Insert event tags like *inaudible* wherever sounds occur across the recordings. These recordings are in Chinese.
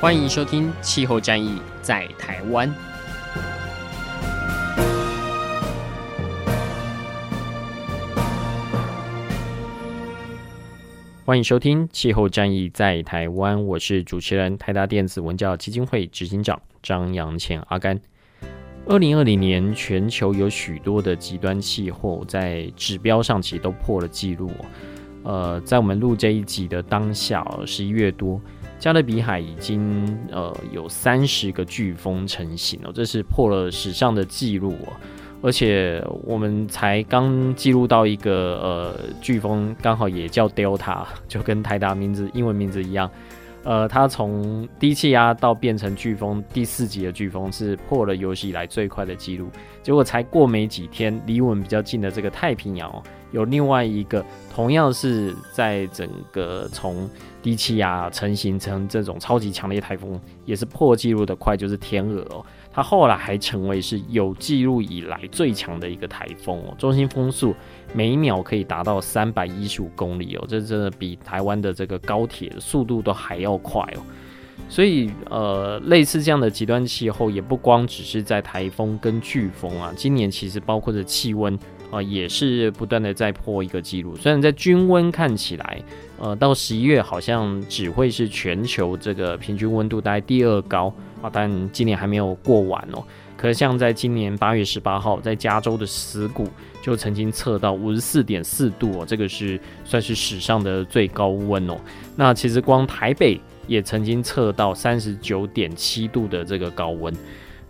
欢迎收听《气候战役在台湾》。欢迎收听《气候战役在台湾》，我是主持人台达电子文教基金会执行长张扬前阿甘。二零二零年，全球有许多的极端气候在指标上其实都破了纪录。呃，在我们录这一集的当下，十一月多，加勒比海已经呃有三十个飓风成型了，这是破了史上的记录。而且我们才刚记录到一个呃飓风，刚好也叫 Delta，*laughs* 就跟台达名字英文名字一样。呃，它从低气压到变成飓风，第四级的飓风是破了有史以来最快的记录。结果才过没几天，离我们比较近的这个太平洋，哦有另外一个同样是在整个从低气压成型成这种超级强烈台风，也是破纪录的快，就是天鹅哦。它后来还成为是有记录以来最强的一个台风哦，中心风速每秒可以达到三百一十五公里哦，这真的比台湾的这个高铁速度都还要快哦。所以呃，类似这样的极端气候也不光只是在台风跟飓风啊，今年其实包括着气温啊，也是不断的在破一个记录。虽然在均温看起来，呃，到十一月好像只会是全球这个平均温度大概第二高啊。但今年还没有过完哦。可是像在今年八月十八号，在加州的死谷就曾经测到五十四点四度哦，这个是算是史上的最高温哦。那其实光台北也曾经测到三十九点七度的这个高温。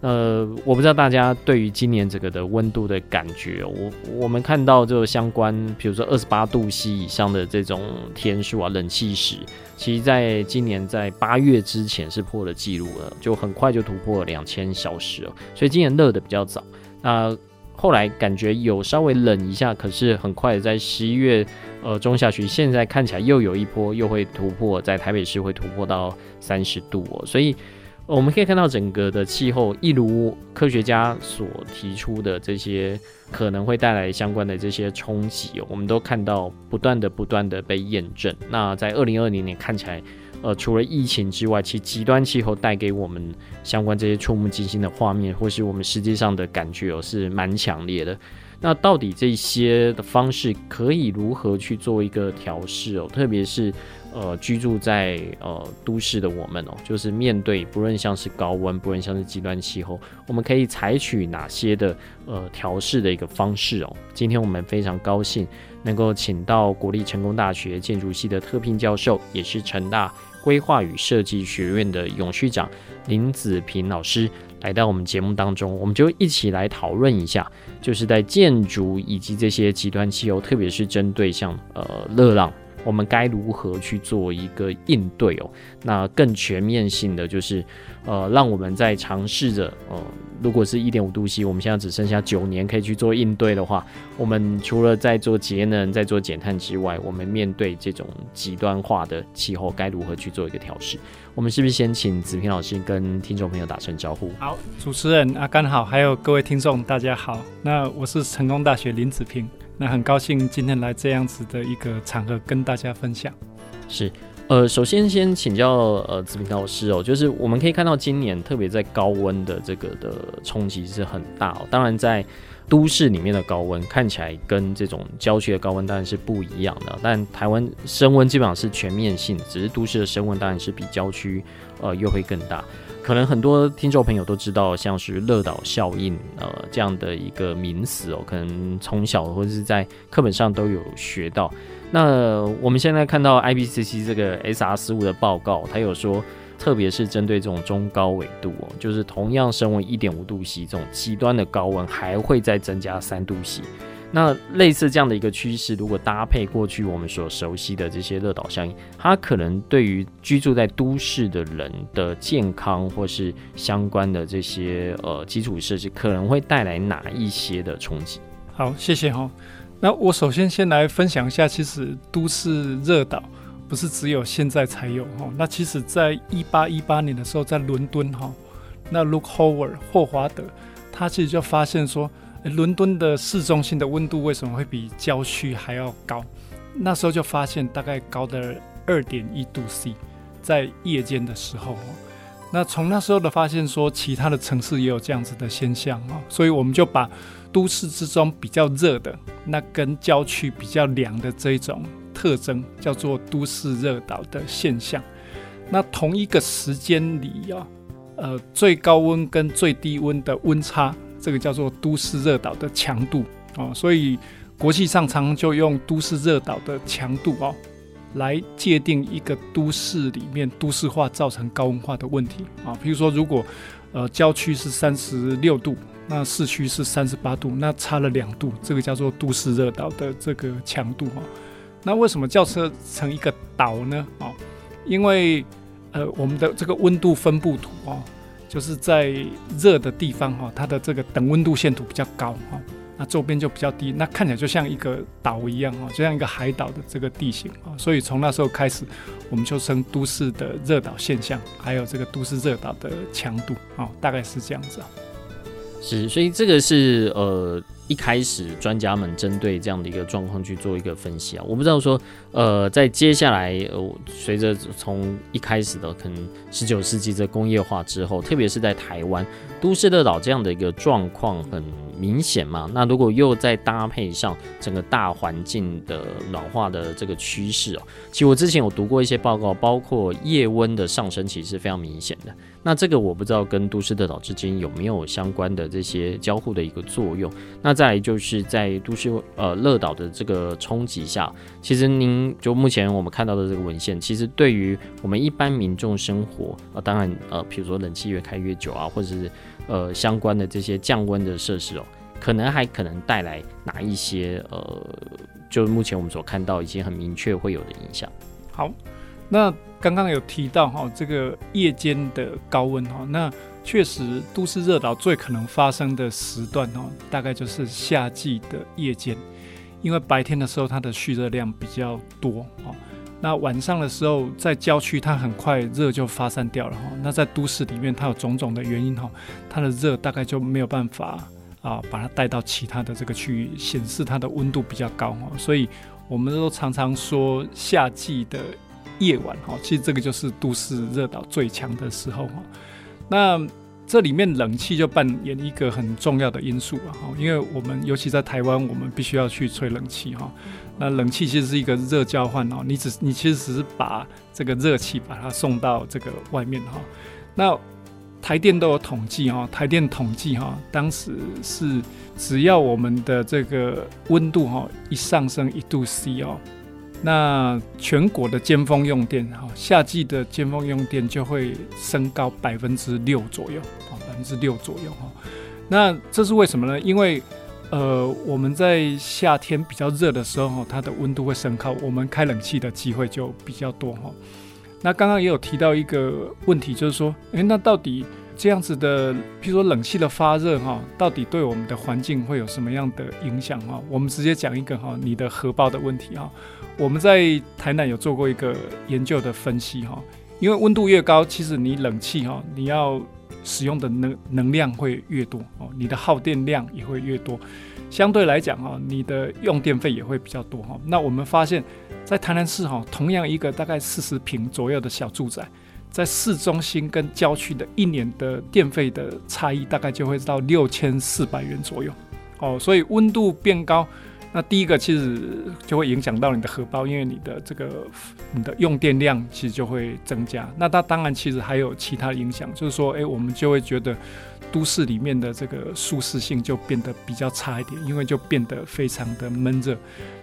呃，我不知道大家对于今年这个的温度的感觉，我我们看到就相关，比如说二十八度 C 以上的这种天数啊，冷气时，其实在今年在八月之前是破了记录了，就很快就突破了两千小时哦，所以今年热的比较早。那后来感觉有稍微冷一下，可是很快在十一月呃中下旬，现在看起来又有一波又会突破，在台北市会突破到三十度哦，所以。我们可以看到整个的气候，一如科学家所提出的这些可能会带来相关的这些冲击，我们都看到不断的、不断的被验证。那在二零二零年看起来，呃，除了疫情之外，其极端气候带给我们相关这些触目惊心的画面，或是我们实际上的感觉哦，是蛮强烈的。那到底这些的方式可以如何去做一个调试哦？特别是呃居住在呃都市的我们哦，就是面对不论像是高温，不论像是极端气候，我们可以采取哪些的呃调试的一个方式哦？今天我们非常高兴能够请到国立成功大学建筑系的特聘教授，也是成大规划与设计学院的永续长林子平老师。来到我们节目当中，我们就一起来讨论一下，就是在建筑以及这些极端气候，特别是针对像呃热浪，我们该如何去做一个应对哦？那更全面性的就是。呃，让我们在尝试着，呃，如果是一点五度 C，我们现在只剩下九年可以去做应对的话，我们除了在做节能、在做减碳之外，我们面对这种极端化的气候，该如何去做一个调试？我们是不是先请子平老师跟听众朋友打声招呼？好，主持人阿甘好，还有各位听众大家好。那我是成功大学林子平，那很高兴今天来这样子的一个场合跟大家分享。是。呃，首先先请教呃子平老师哦，就是我们可以看到今年特别在高温的这个的冲击是很大哦。当然在都市里面的高温看起来跟这种郊区的高温当然是不一样的，但台湾升温基本上是全面性，只是都市的升温当然是比郊区呃又会更大。可能很多听众朋友都知道，像是热岛效应呃这样的一个名词哦，可能从小或者是在课本上都有学到。那我们现在看到 IPCC 这个 SR 十五的报告，它有说，特别是针对这种中高纬度哦，就是同样升温一点五度 C 这种极端的高温，还会再增加三度 C。那类似这样的一个趋势，如果搭配过去我们所熟悉的这些热岛效应，它可能对于居住在都市的人的健康或是相关的这些呃基础设施，可能会带来哪一些的冲击？好，谢谢哈。那我首先先来分享一下，其实都市热岛不是只有现在才有哈。那其实在一八一八年的时候，在伦敦哈，那 Luke Howard 霍华德，他其实就发现说。伦敦的市中心的温度为什么会比郊区还要高？那时候就发现大概高的二点一度 C，在夜间的时候。那从那时候的发现说，其他的城市也有这样子的现象啊，所以我们就把都市之中比较热的，那跟郊区比较凉的这一种特征，叫做都市热岛的现象。那同一个时间里啊，呃，最高温跟最低温的温差。这个叫做都市热岛的强度哦，所以国际上常常就用都市热岛的强度哦，来界定一个都市里面都市化造成高温化的问题啊。比如说，如果呃郊区是三十六度，那市区是三十八度，那差了两度，这个叫做都市热岛的这个强度哦。那为什么叫车成一个岛呢？哦，因为呃我们的这个温度分布图哦。就是在热的地方哈，它的这个等温度线图比较高哈，那周边就比较低，那看起来就像一个岛一样哈，就像一个海岛的这个地形啊，所以从那时候开始，我们就称都市的热岛现象，还有这个都市热岛的强度啊，大概是这样子啊。是，所以这个是呃。一开始专家们针对这样的一个状况去做一个分析啊，我不知道说，呃，在接下来呃，随着从一开始的可能十九世纪这工业化之后，特别是在台湾都市热岛这样的一个状况很明显嘛，那如果又再搭配上整个大环境的暖化的这个趋势哦，其实我之前有读过一些报告，包括夜温的上升其实是非常明显的。那这个我不知道跟都市的岛之间有没有相关的这些交互的一个作用。那再来就是在都市呃乐岛的这个冲击下，其实您就目前我们看到的这个文献，其实对于我们一般民众生活呃，当然呃，比如说冷气越开越久啊，或者是呃相关的这些降温的设施哦，可能还可能带来哪一些呃，就是目前我们所看到已经很明确会有的影响。好，那。刚刚有提到哈，这个夜间的高温哈，那确实都市热岛最可能发生的时段哈，大概就是夏季的夜间，因为白天的时候它的蓄热量比较多哦，那晚上的时候在郊区它很快热就发散掉了哈，那在都市里面它有种种的原因哈，它的热大概就没有办法啊把它带到其他的这个区域，显示它的温度比较高哈，所以我们都常常说夏季的。夜晚哈，其实这个就是都市热岛最强的时候哈。那这里面冷气就扮演一个很重要的因素啊哈，因为我们尤其在台湾，我们必须要去吹冷气哈。那冷气其实是一个热交换哦，你只你其实只是把这个热气把它送到这个外面哈。那台电都有统计哈，台电统计哈，当时是只要我们的这个温度哈一上升一度 C 哦。那全国的尖峰用电，哈，夏季的尖峰用电就会升高百分之六左右，啊，百分之六左右，哈。那这是为什么呢？因为，呃，我们在夏天比较热的时候，它的温度会升高，我们开冷气的机会就比较多，哈。那刚刚也有提到一个问题，就是说，诶，那到底这样子的，譬如说冷气的发热，哈，到底对我们的环境会有什么样的影响，哈？我们直接讲一个，哈，你的荷包的问题，哈。我们在台南有做过一个研究的分析哈，因为温度越高，其实你冷气哈，你要使用的能能量会越多哦，你的耗电量也会越多，相对来讲哈，你的用电费也会比较多哈。那我们发现，在台南市哈，同样一个大概四十平左右的小住宅，在市中心跟郊区的一年的电费的差异，大概就会到六千四百元左右哦。所以温度变高。那第一个其实就会影响到你的荷包，因为你的这个你的用电量其实就会增加。那它当然其实还有其他影响，就是说，诶，我们就会觉得都市里面的这个舒适性就变得比较差一点，因为就变得非常的闷热。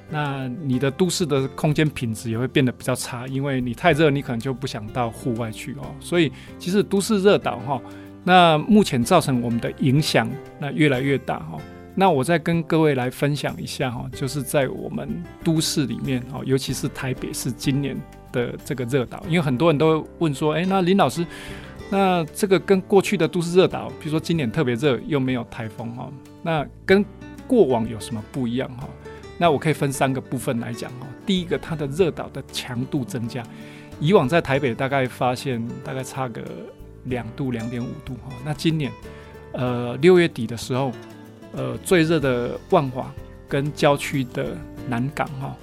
那你的都市的空间品质也会变得比较差，因为你太热，你可能就不想到户外去哦。所以其实都市热岛哈，那目前造成我们的影响那越来越大哈。那我再跟各位来分享一下哈，就是在我们都市里面哈，尤其是台北市今年的这个热岛，因为很多人都问说，哎，那林老师，那这个跟过去的都市热岛，比如说今年特别热又没有台风哈，那跟过往有什么不一样哈？那我可以分三个部分来讲哈。第一个，它的热岛的强度增加，以往在台北大概发现大概差个两度、两点五度哈，那今年呃六月底的时候。呃，最热的万华跟郊区的南港哈，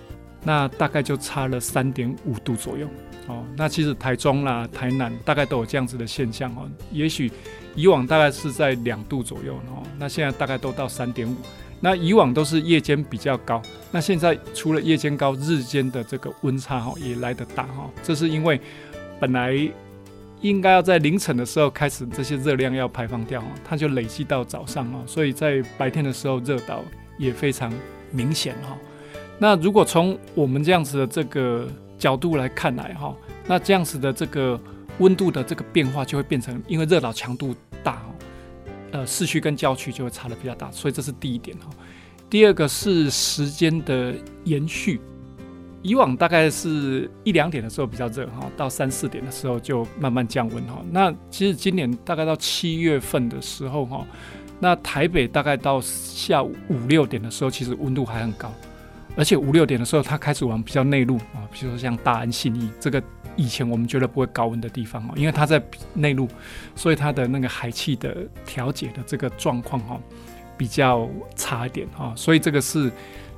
那大概就差了三点五度左右哦。那其实台中啦、台南大概都有这样子的现象哦。也许以往大概是在两度左右哦，那现在大概都到三点五。那以往都是夜间比较高，那现在除了夜间高，日间的这个温差哈也来得大哈。这是因为本来。应该要在凌晨的时候开始，这些热量要排放掉，它就累积到早上哦，所以在白天的时候热岛也非常明显哈。那如果从我们这样子的这个角度来看来哈，那这样子的这个温度的这个变化就会变成，因为热岛强度大，呃，市区跟郊区就会差得比较大，所以这是第一点哈。第二个是时间的延续。以往大概是一两点的时候比较热哈，到三四点的时候就慢慢降温哈。那其实今年大概到七月份的时候哈，那台北大概到下午五六点的时候，其实温度还很高，而且五六点的时候它开始往比较内陆啊，比如说像大安信义这个以前我们觉得不会高温的地方哦，因为它在内陆，所以它的那个海气的调节的这个状况哈比较差一点哈，所以这个是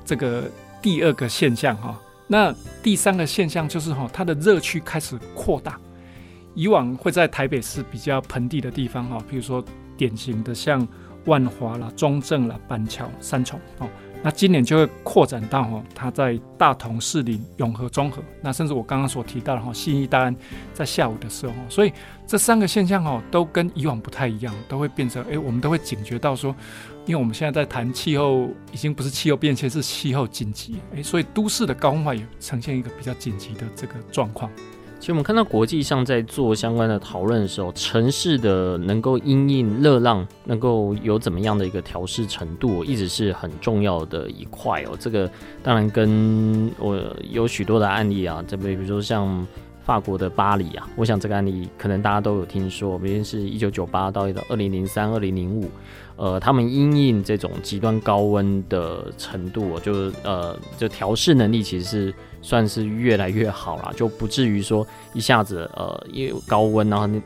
这个第二个现象哈。那第三个现象就是哈，它的热区开始扩大。以往会在台北市比较盆地的地方哈，比如说典型的像万华啦、中正啦、板桥、三重哦。那今年就会扩展到哈，它在大同、士林、永和、中和，那甚至我刚刚所提到的哈，信义、大安，在下午的时候，所以这三个现象哈，都跟以往不太一样，都会变成哎，我们都会警觉到说，因为我们现在在谈气候，已经不是气候变迁，是气候紧急，哎，所以都市的高温化也呈现一个比较紧急的这个状况。其实我们看到国际上在做相关的讨论的时候，城市的能够因应热浪，能够有怎么样的一个调适程度，一直是很重要的一块哦。这个当然跟我有许多的案例啊，这边比如说像法国的巴黎啊，我想这个案例可能大家都有听说，毕竟是一九九八到二零零三、二零零五。呃，他们因应这种极端高温的程度，就呃，就调试能力其实是算是越来越好了，就不至于说一下子呃，因为高温，然后那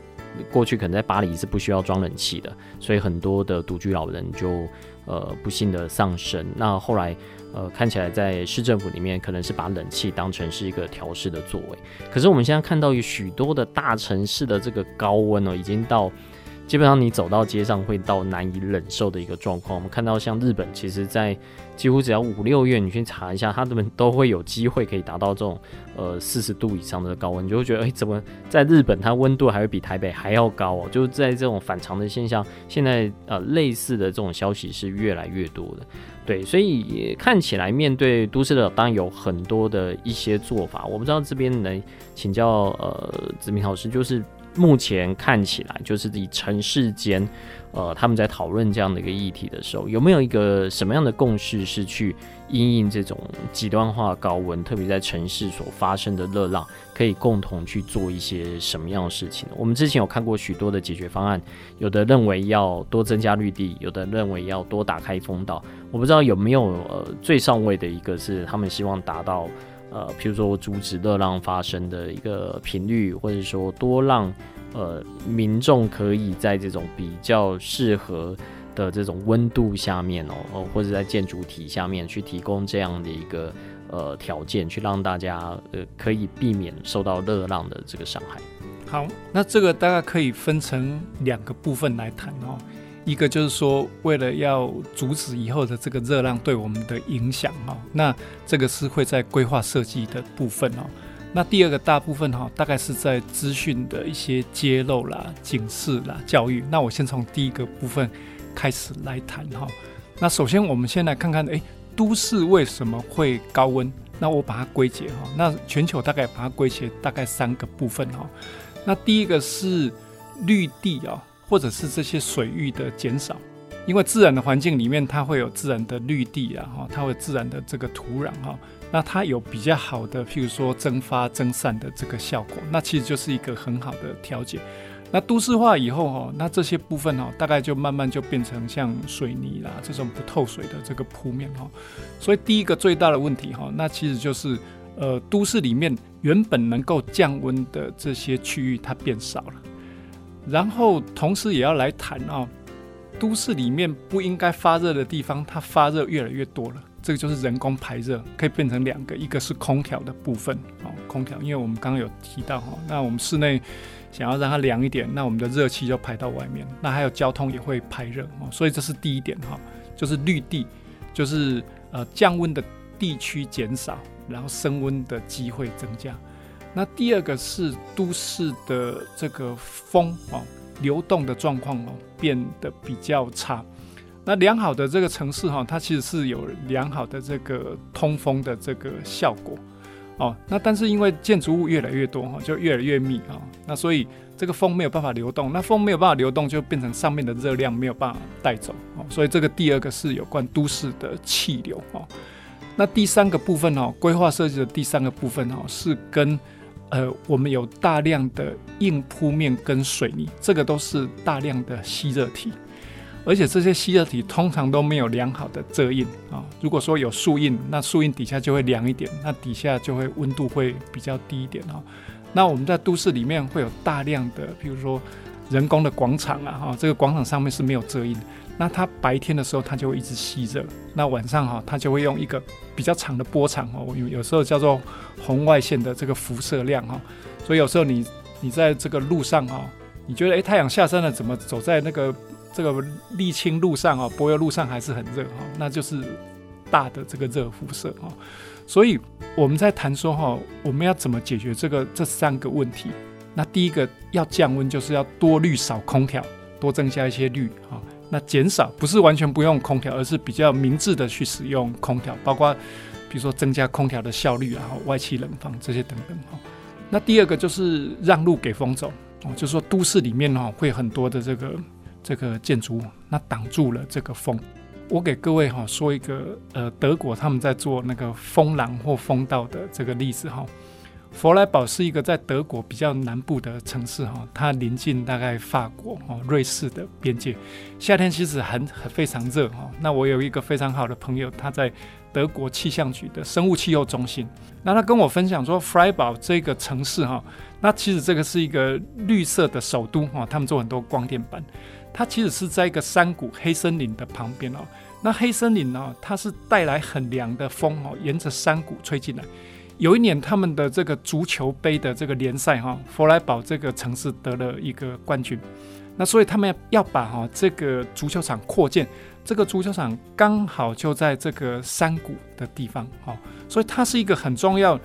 过去可能在巴黎是不需要装冷气的，所以很多的独居老人就呃不幸的丧生。那后来呃看起来在市政府里面可能是把冷气当成是一个调试的座位，可是我们现在看到有许多的大城市的这个高温哦，已经到。基本上你走到街上会到难以忍受的一个状况。我们看到像日本，其实在几乎只要五六月，你去查一下，他们都会有机会可以达到这种呃四十度以上的高温，你就会觉得哎，怎么在日本它温度还会比台北还要高哦？就是在这种反常的现象，现在呃类似的这种消息是越来越多的。对，所以看起来面对都市的当然有很多的一些做法。我不知道这边能请教呃子明老师，就是。目前看起来，就是以城市间，呃，他们在讨论这样的一个议题的时候，有没有一个什么样的共识是去因应这种极端化高温，特别在城市所发生的热浪，可以共同去做一些什么样的事情呢？我们之前有看过许多的解决方案，有的认为要多增加绿地，有的认为要多打开风道。我不知道有没有呃最上位的一个是他们希望达到。呃，譬如说阻止热浪发生的一个频率，或者说多让呃民众可以在这种比较适合的这种温度下面哦，或者在建筑体下面去提供这样的一个呃条件，去让大家呃可以避免受到热浪的这个伤害。好，那这个大概可以分成两个部分来谈哦。一个就是说，为了要阻止以后的这个热浪对我们的影响哈，那这个是会在规划设计的部分哦。那第二个大部分哈，大概是在资讯的一些揭露啦、警示啦、教育。那我先从第一个部分开始来谈哈。那首先我们先来看看，诶，都市为什么会高温？那我把它归结哈。那全球大概把它归结大概三个部分哈。那第一个是绿地啊。或者是这些水域的减少，因为自然的环境里面，它会有自然的绿地啊，哈，它会自然的这个土壤哈，那它有比较好的，譬如说蒸发、蒸散的这个效果，那其实就是一个很好的调节。那都市化以后哈，那这些部分哈，大概就慢慢就变成像水泥啦这种不透水的这个铺面哈。所以第一个最大的问题哈，那其实就是呃，都市里面原本能够降温的这些区域它变少了。然后同时也要来谈啊，都市里面不应该发热的地方，它发热越来越多了。这个就是人工排热，可以变成两个，一个是空调的部分哦，空调，因为我们刚刚有提到哈，那我们室内。想要让它凉一点，那我们的热气就排到外面。那还有交通也会排热哦，所以这是第一点哈，就是绿地，就是呃降温的地区减少，然后升温的机会增加。那第二个是都市的这个风哦流动的状况哦变得比较差。那良好的这个城市哈，它其实是有良好的这个通风的这个效果。哦，那但是因为建筑物越来越多哈，就越来越密啊，那所以这个风没有办法流动，那风没有办法流动，就变成上面的热量没有办法带走哦，所以这个第二个是有关都市的气流哦。那第三个部分哦，规划设计的第三个部分哦，是跟呃我们有大量的硬铺面跟水泥，这个都是大量的吸热体。而且这些吸热体通常都没有良好的遮荫啊。如果说有树荫，那树荫底下就会凉一点，那底下就会温度会比较低一点啊。那我们在都市里面会有大量的，比如说人工的广场啊，哈，这个广场上面是没有遮荫，那它白天的时候它就会一直吸热，那晚上哈它就会用一个比较长的波长哦，有有时候叫做红外线的这个辐射量哈，所以有时候你你在这个路上哈，你觉得诶，太阳下山了，怎么走在那个？这个沥青路上啊，柏油路上还是很热哈，那就是大的这个热辐射哈。所以我们在谈说哈，我们要怎么解决这个这三个问题？那第一个要降温，就是要多绿少空调，多增加一些绿哈。那减少不是完全不用空调，而是比较明智的去使用空调，包括比如说增加空调的效率啊，外气冷房这些等等哈。那第二个就是让路给风走哦，就是说都市里面哈会很多的这个。这个建筑物那挡住了这个风。我给各位哈说一个呃，德国他们在做那个风廊或风道的这个例子哈。弗莱堡是一个在德国比较南部的城市哈，它临近大概法国哦、瑞士的边界，夏天其实很很非常热哈。那我有一个非常好的朋友，他在德国气象局的生物气候中心，那他跟我分享说，弗莱堡这个城市哈，那其实这个是一个绿色的首都哈，他们做很多光电板。它其实是在一个山谷黑森林的旁边哦，那黑森林呢，它是带来很凉的风哦，沿着山谷吹进来。有一年他们的这个足球杯的这个联赛哈，佛莱堡这个城市得了一个冠军，那所以他们要把哈这个足球场扩建，这个足球场刚好就在这个山谷的地方哈，所以它是一个很重要，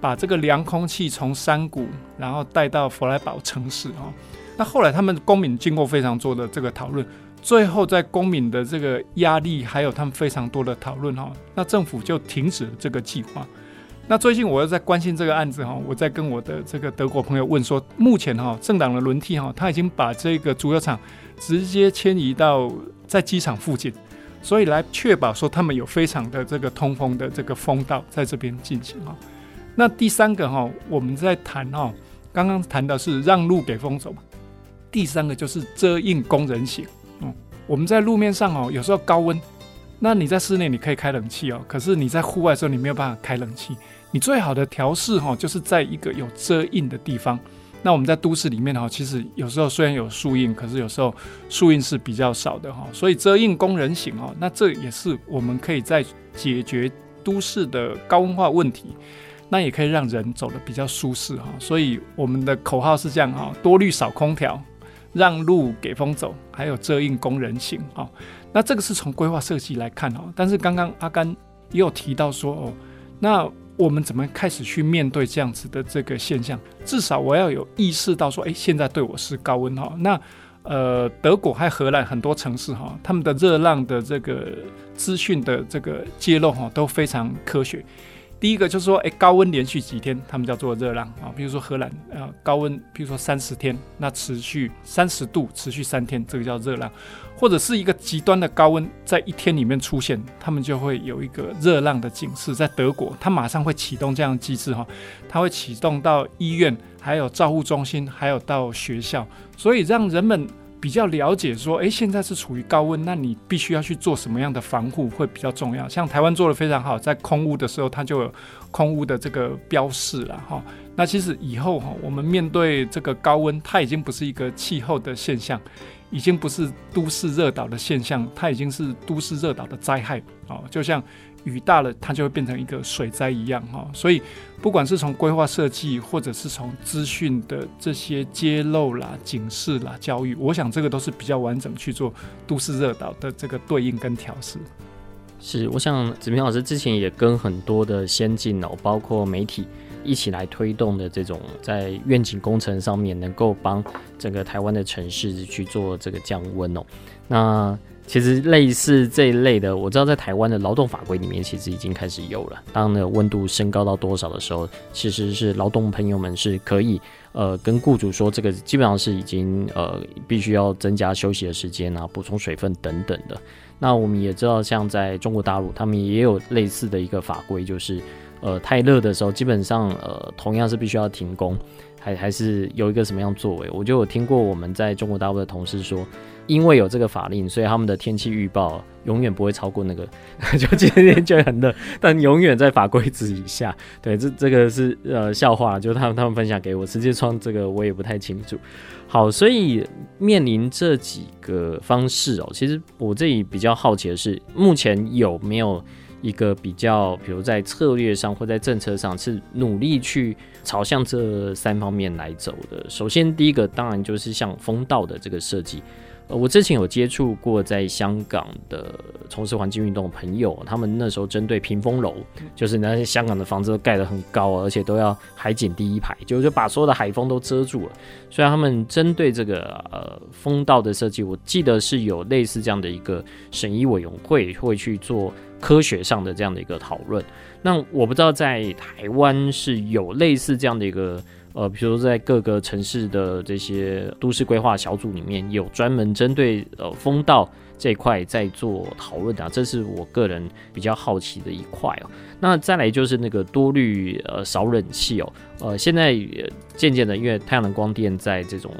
把这个凉空气从山谷然后带到弗莱堡城市哈。那后来他们公民经过非常多的这个讨论，最后在公民的这个压力还有他们非常多的讨论哈，那政府就停止了这个计划。那最近我又在关心这个案子哈，我在跟我的这个德国朋友问说，目前哈政党的轮替哈，他已经把这个足球场直接迁移到在机场附近，所以来确保说他们有非常的这个通风的这个风道在这边进行哈。那第三个哈，我们在谈哈，刚刚谈的是让路给风走嘛。第三个就是遮荫工人型，嗯，我们在路面上哦，有时候高温，那你在室内你可以开冷气哦，可是你在户外的时候你没有办法开冷气，你最好的调试哈，就是在一个有遮荫的地方。那我们在都市里面哈，其实有时候虽然有树荫，可是有时候树荫是比较少的哈，所以遮荫工人型哦，那这也是我们可以在解决都市的高温化问题。那也可以让人走得比较舒适哈，所以我们的口号是这样哈：多绿少空调。让路给风走，还有遮荫工人行哈。那这个是从规划设计来看哈。但是刚刚阿甘也有提到说哦，那我们怎么开始去面对这样子的这个现象？至少我要有意识到说，诶，现在对我是高温哈。那呃，德国还荷兰很多城市哈，他们的热浪的这个资讯的这个揭露哈都非常科学。第一个就是说，诶，高温连续几天，他们叫做热浪啊。比如说荷兰，呃，高温，比如说三十天，那持续三十度，持续三天，这个叫热浪。或者是一个极端的高温在一天里面出现，他们就会有一个热浪的警示。在德国，它马上会启动这样的机制哈，它会启动到医院，还有照护中心，还有到学校，所以让人们。比较了解说，诶，现在是处于高温，那你必须要去做什么样的防护会比较重要。像台湾做得非常好，在空屋的时候，它就有空屋的这个标示了哈。那其实以后哈，我们面对这个高温，它已经不是一个气候的现象，已经不是都市热岛的现象，它已经是都市热岛的灾害啊，就像。雨大了，它就会变成一个水灾一样哈，所以不管是从规划设计，或者是从资讯的这些揭露啦、警示啦、教育，我想这个都是比较完整去做都市热岛的这个对应跟调试。是，我想子平老师之前也跟很多的先进哦，包括媒体一起来推动的这种在愿景工程上面，能够帮整个台湾的城市去做这个降温哦，那。其实类似这一类的，我知道在台湾的劳动法规里面，其实已经开始有了。当那个温度升高到多少的时候，其实是劳动朋友们是可以呃跟雇主说，这个基本上是已经呃必须要增加休息的时间啊，补充水分等等的。那我们也知道，像在中国大陆，他们也有类似的一个法规，就是呃太热的时候，基本上呃同样是必须要停工，还还是有一个什么样作为？我就有听过我们在中国大陆的同事说。因为有这个法令，所以他们的天气预报永远不会超过那个，*laughs* 就今天就很热，但永远在法规值以下。对，这这个是呃笑话，就他们他们分享给我，实际上这个我也不太清楚。好，所以面临这几个方式哦，其实我这里比较好奇的是，目前有没有一个比较，比如在策略上或在政策上是努力去朝向这三方面来走的？首先，第一个当然就是像风道的这个设计。呃，我之前有接触过在香港的从事环境运动的朋友，他们那时候针对屏风楼，就是那些香港的房子都盖得很高，而且都要海景第一排，就就把所有的海风都遮住了。所以他们针对这个呃风道的设计，我记得是有类似这样的一个审议委员会会去做科学上的这样的一个讨论。那我不知道在台湾是有类似这样的一个。呃，比如说在各个城市的这些都市规划小组里面有专门针对呃风道这块在做讨论啊，这是我个人比较好奇的一块哦。那再来就是那个多绿呃少冷气哦，呃现在渐渐的因为太阳能光电在这种。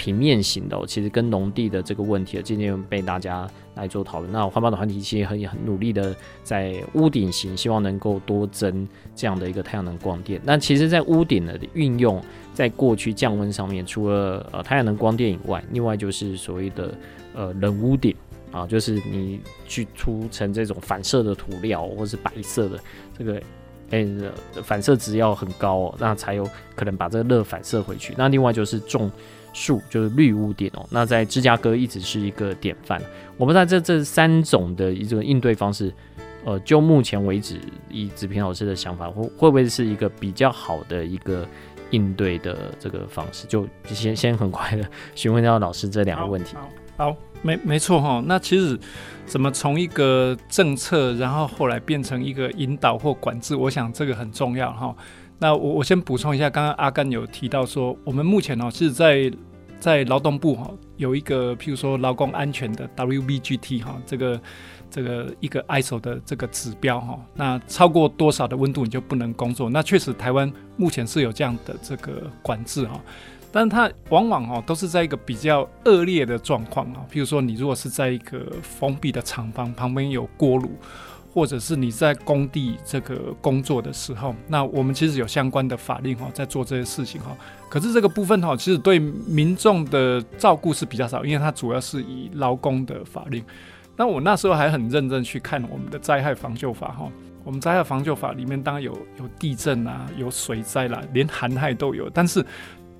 平面型的，其实跟农地的这个问题，渐渐被大家来做讨论。那环保的团体其实很很努力的在屋顶型，希望能够多增这样的一个太阳能光电。那其实，在屋顶的运用，在过去降温上面，除了呃太阳能光电以外，另外就是所谓的呃冷屋顶啊，就是你去涂成这种反射的涂料，或是白色的这个，哎、反射值要很高哦，那才有可能把这个热反射回去。那另外就是种。树就是绿屋顶哦，那在芝加哥一直是一个典范。我不知道这这三种的一种应对方式，呃，就目前为止，以子平老师的想法，会会不会是一个比较好的一个应对的这个方式？就先先很快的 *laughs* 询问到老师这两个问题。好，没没错哈。那其实怎么从一个政策，然后后来变成一个引导或管制，我想这个很重要哈。那我我先补充一下，刚刚阿甘有提到说，我们目前哦是在在劳动部哈有一个譬如说劳工安全的 WBGT 哈这个这个一个 ISO 的这个指标哈，那超过多少的温度你就不能工作。那确实台湾目前是有这样的这个管制哈，但它往往哈都是在一个比较恶劣的状况啊，譬如说你如果是在一个封闭的厂房旁边有锅炉。或者是你在工地这个工作的时候，那我们其实有相关的法令哈，在做这些事情哈。可是这个部分哈，其实对民众的照顾是比较少，因为它主要是以劳工的法令。那我那时候还很认真去看我们的灾害防救法哈。我们灾害防救法里面当然有有地震啊，有水灾啦，连寒害都有，但是。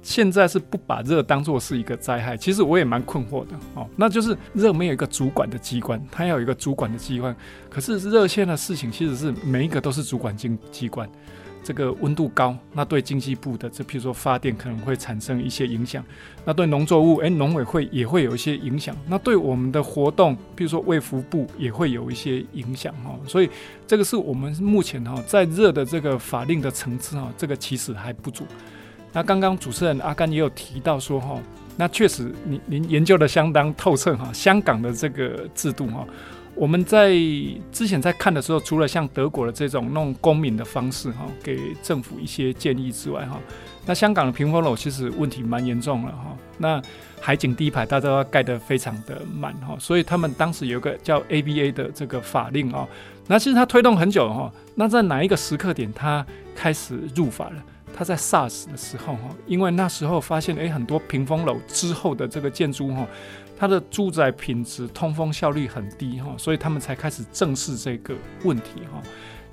现在是不把热当作是一个灾害，其实我也蛮困惑的哦。那就是热没有一个主管的机关，它要有一个主管的机关。可是热线的事情其实是每一个都是主管经机关。这个温度高，那对经济部的这譬如说发电可能会产生一些影响。那对农作物，诶，农委会也会有一些影响。那对我们的活动，譬如说卫福部也会有一些影响哈。所以这个是我们目前哈在热的这个法令的层次哈，这个其实还不足。那刚刚主持人阿甘也有提到说哈，那确实您您研究的相当透彻哈，香港的这个制度哈。我们在之前在看的时候，除了像德国的这种弄公民的方式哈，给政府一些建议之外哈，那香港的屏风楼其实问题蛮严重了哈。那海景第一排大家都要盖得非常的满哈，所以他们当时有个叫 ABA 的这个法令啊，那其实它推动很久哈。那在哪一个时刻点它开始入法了？他在 SARS 的时候哈，因为那时候发现诶，很多屏风楼之后的这个建筑哈。它的住宅品质、通风效率很低哈，所以他们才开始正视这个问题哈。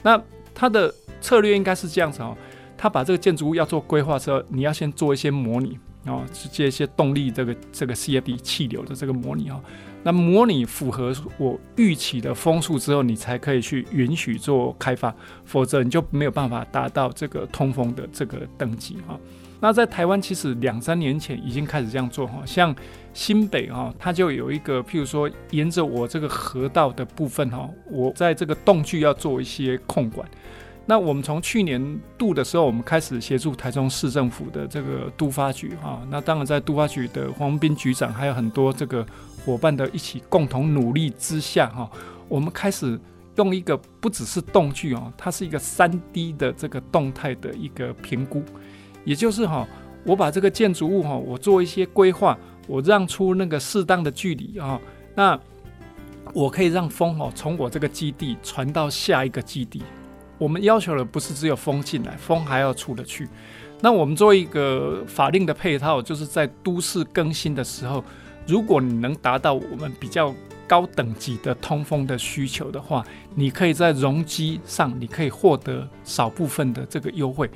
那他的策略应该是这样子哦，他把这个建筑物要做规划之后，你要先做一些模拟哦，去接一些动力这个这个 CFD 气流的这个模拟哈。那模拟符合我预期的风速之后，你才可以去允许做开发，否则你就没有办法达到这个通风的这个等级哈。那在台湾其实两三年前已经开始这样做哈，像新北哈，它就有一个，譬如说沿着我这个河道的部分哈，我在这个洞距要做一些控管。那我们从去年度的时候，我们开始协助台中市政府的这个都发局哈，那当然在都发局的黄斌局长还有很多这个伙伴的一起共同努力之下哈，我们开始用一个不只是动距哦，它是一个三 D 的这个动态的一个评估。也就是哈，我把这个建筑物哈，我做一些规划，我让出那个适当的距离啊，那我可以让风哦从我这个基地传到下一个基地。我们要求的不是只有风进来，风还要出得去。那我们做一个法令的配套，就是在都市更新的时候，如果你能达到我们比较高等级的通风的需求的话，你可以在容积上，你可以获得少部分的这个优惠。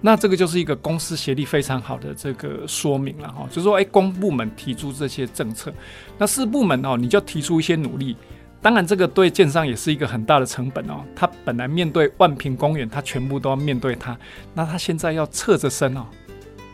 那这个就是一个公私协力非常好的这个说明了哈，就是说，哎，公部门提出这些政策，那私部门哦，你就提出一些努力。当然，这个对建商也是一个很大的成本哦。他本来面对万平公园，他全部都要面对它，那他现在要侧着身哦。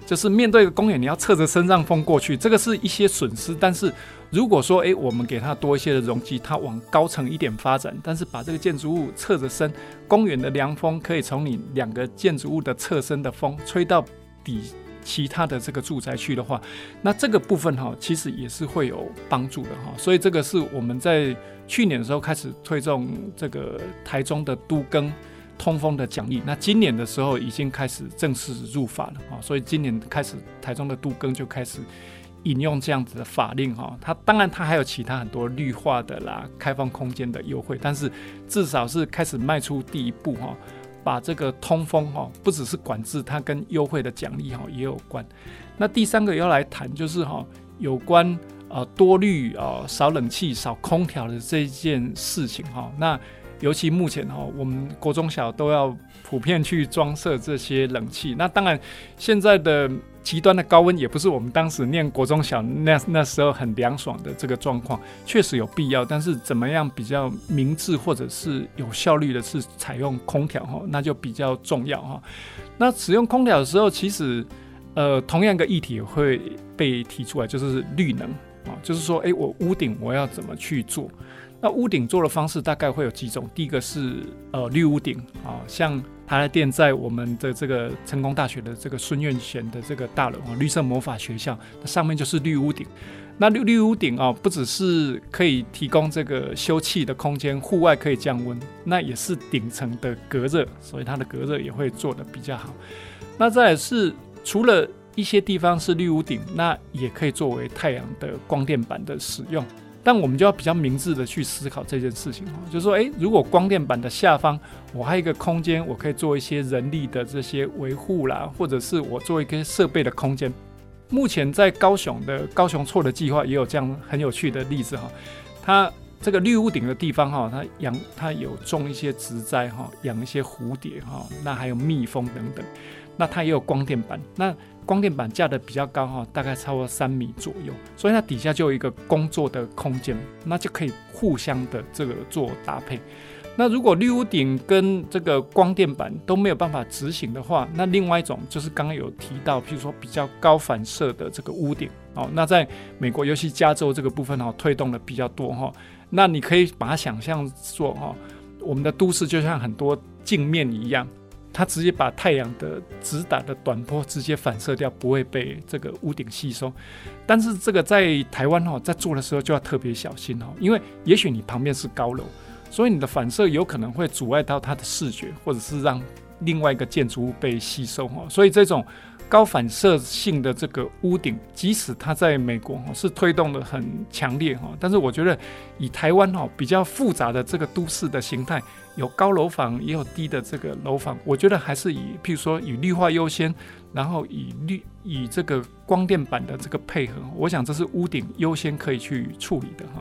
就是面对一个公园，你要侧着身让风过去，这个是一些损失。但是如果说，诶，我们给它多一些的容积，它往高层一点发展，但是把这个建筑物侧着身，公园的凉风可以从你两个建筑物的侧身的风吹到底其他的这个住宅区的话，那这个部分哈，其实也是会有帮助的哈。所以这个是我们在去年的时候开始推动这个台中的都更。通风的奖励，那今年的时候已经开始正式入法了啊，所以今年开始台中的都更就开始引用这样子的法令哈。它当然它还有其他很多绿化的啦、开放空间的优惠，但是至少是开始迈出第一步哈，把这个通风哈不只是管制，它跟优惠的奖励哈也有关。那第三个要来谈就是哈有关呃多绿啊少冷气少空调的这件事情哈那。尤其目前哈，我们国中小都要普遍去装设这些冷气。那当然，现在的极端的高温也不是我们当时念国中小那那时候很凉爽的这个状况，确实有必要。但是怎么样比较明智或者是有效率的是采用空调哈，那就比较重要哈。那使用空调的时候，其实呃，同样一个议题会被提出来，就是绿能啊，就是说，诶，我屋顶我要怎么去做？那屋顶做的方式大概会有几种，第一个是呃绿屋顶啊，像台积电在我们的这个成功大学的这个孙院贤的这个大楼啊，绿色魔法学校，那上面就是绿屋顶。那绿绿屋顶啊，不只是可以提供这个休憩的空间，户外可以降温，那也是顶层的隔热，所以它的隔热也会做得比较好。那再来是除了一些地方是绿屋顶，那也可以作为太阳的光电板的使用。但我们就要比较明智的去思考这件事情哈，就是说，诶，如果光电板的下方我还有一个空间，我可以做一些人力的这些维护啦，或者是我做一个设备的空间。目前在高雄的高雄错的计划也有这样很有趣的例子哈，它这个绿屋顶的地方哈，它养它有种一些植栽哈，养一些蝴蝶哈，那还有蜜蜂等等，那它也有光电板那。光电板架得比较高哈，大概超过三米左右，所以它底下就有一个工作的空间，那就可以互相的这个做搭配。那如果绿屋顶跟这个光电板都没有办法执行的话，那另外一种就是刚刚有提到，譬如说比较高反射的这个屋顶哦，那在美国尤其加州这个部分哦，推动的比较多哈。那你可以把它想象做哈，我们的都市就像很多镜面一样，它直接把太阳的直打的短波直接反射掉，不会被这个屋顶吸收。但是这个在台湾哈，在做的时候就要特别小心哦，因为也许你旁边是高楼。所以你的反射有可能会阻碍到它的视觉，或者是让另外一个建筑物被吸收哦。所以这种高反射性的这个屋顶，即使它在美国哈是推动的很强烈哈，但是我觉得以台湾哈比较复杂的这个都市的形态，有高楼房也有低的这个楼房，我觉得还是以譬如说以绿化优先，然后以绿以这个光电板的这个配合，我想这是屋顶优先可以去处理的哈。